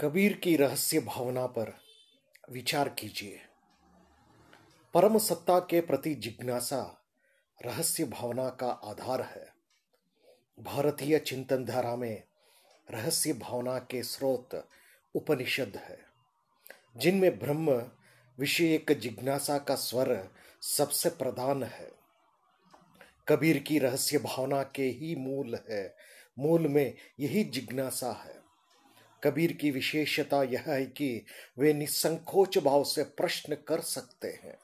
कबीर की रहस्य भावना पर विचार कीजिए। परम सत्ता के प्रति जिज्ञासा रहस्य भावना का आधार है। भारतीय चिंतन धारा में रहस्य भावना के स्रोत उपनिषद है, जिनमें ब्रह्म विषय एक जिज्ञासा का स्वर सबसे प्रधान है। कबीर की रहस्य भावना के ही मूल है, मूल में यही जिज्ञासा है। कबीर की विशेषता यह है कि वे निसंकोच भाव से प्रश्न कर सकते हैं।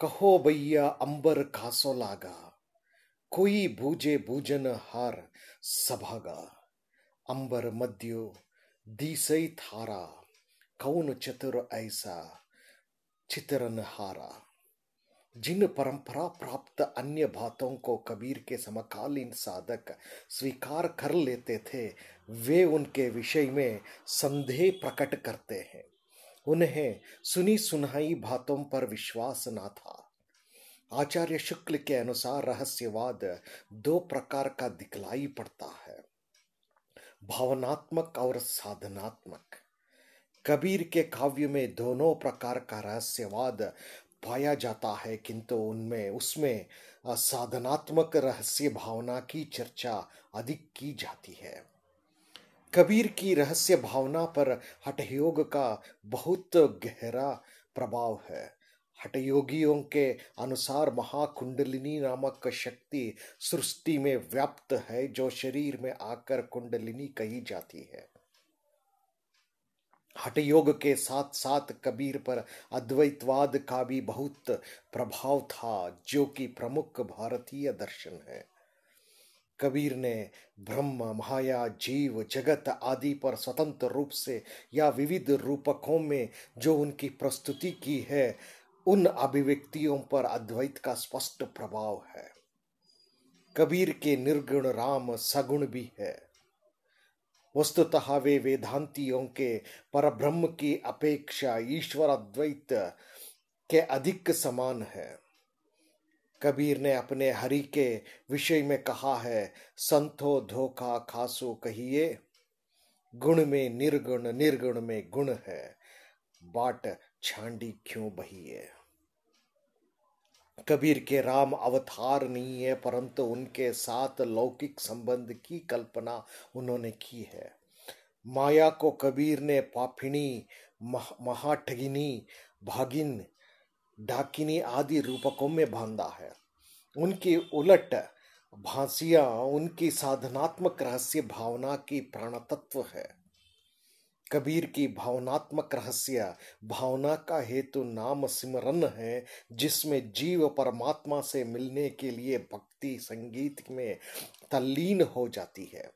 कहो भैया, अंबर खासो लागा, कोई भूजे भूजन हार सभागा। अंबर मध्यो दीसई थारा, कौन चतुर ऐसा चितरन हारा। जिन परंपरा प्राप्त अन्य बातों को कबीर के समकालीन साधक स्वीकार कर लेते थे, वे उनके विषय में संदेह प्रकट करते हैं। उन्हें सुनी सुनाई बातों पर विश्वास न था। आचार्य शुक्ल के अनुसार रहस्यवाद दो प्रकार का दिखलाई पड़ता है। भावनात्मक और साधनात्मक। कबीर के काव्य में दोनों प्रकार का रहस्यवाद पाया जाता है, किंतु उनमें, उसमें साधनात्मक रहस्य भावना की चर्चा अधिक की जाती है। कबीर की रहस्य भावना पर हठयोग का बहुत गहरा प्रभाव है। हठयोगियों के अनुसार महाकुंडलिनी नामक शक्ति सृष्टि में व्याप्त है, जो शरीर में आकर कुंडलिनी कही जाती है। हठ योग के साथ साथ कबीर पर अद्वैतवाद का भी बहुत प्रभाव था, जो कि प्रमुख भारतीय दर्शन है। कबीर ने ब्रह्म, माया, जीव, जगत आदि पर स्वतंत्र रूप से या विविध रूपकों में जो उनकी प्रस्तुति की है, उन अभिव्यक्तियों पर अद्वैत का स्पष्ट प्रभाव है। कबीर के निर्गुण राम सगुण भी है। वस्तुतः वे वेदांतियों के पर ब्रह्म की अपेक्षा ईश्वर अद्वैत के अधिक समान है। कबीर ने अपने हरि के विषय में कहा है, संतो धोखा खासो कहिए, गुण में निर्गुण निर्गुण में गुण है, बाट छांडी क्यों बहिए? कबीर के राम अवतार नहीं है, परंतु उनके साथ लौकिक संबंध की कल्पना उन्होंने की है। माया को कबीर ने पापिणी महाठगिनी, भागिन, डाकिनी आदि रूपकों में बांधा है। उनकी उलट भांसिया उनकी साधनात्मक रहस्य भावना की प्राणतत्व है। कबीर की भावनात्मक रहस्य, भावना का हेतु नाम सिमरन है, जिसमें जीव परमात्मा से मिलने के लिए भक्ति संगीत में तल्लीन हो जाती है।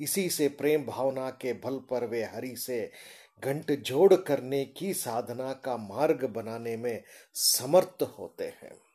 इसी से प्रेम भावना के बल पर वे हरि से घंट जोड़ करने की साधना का मार्ग बनाने में समर्थ होते हैं।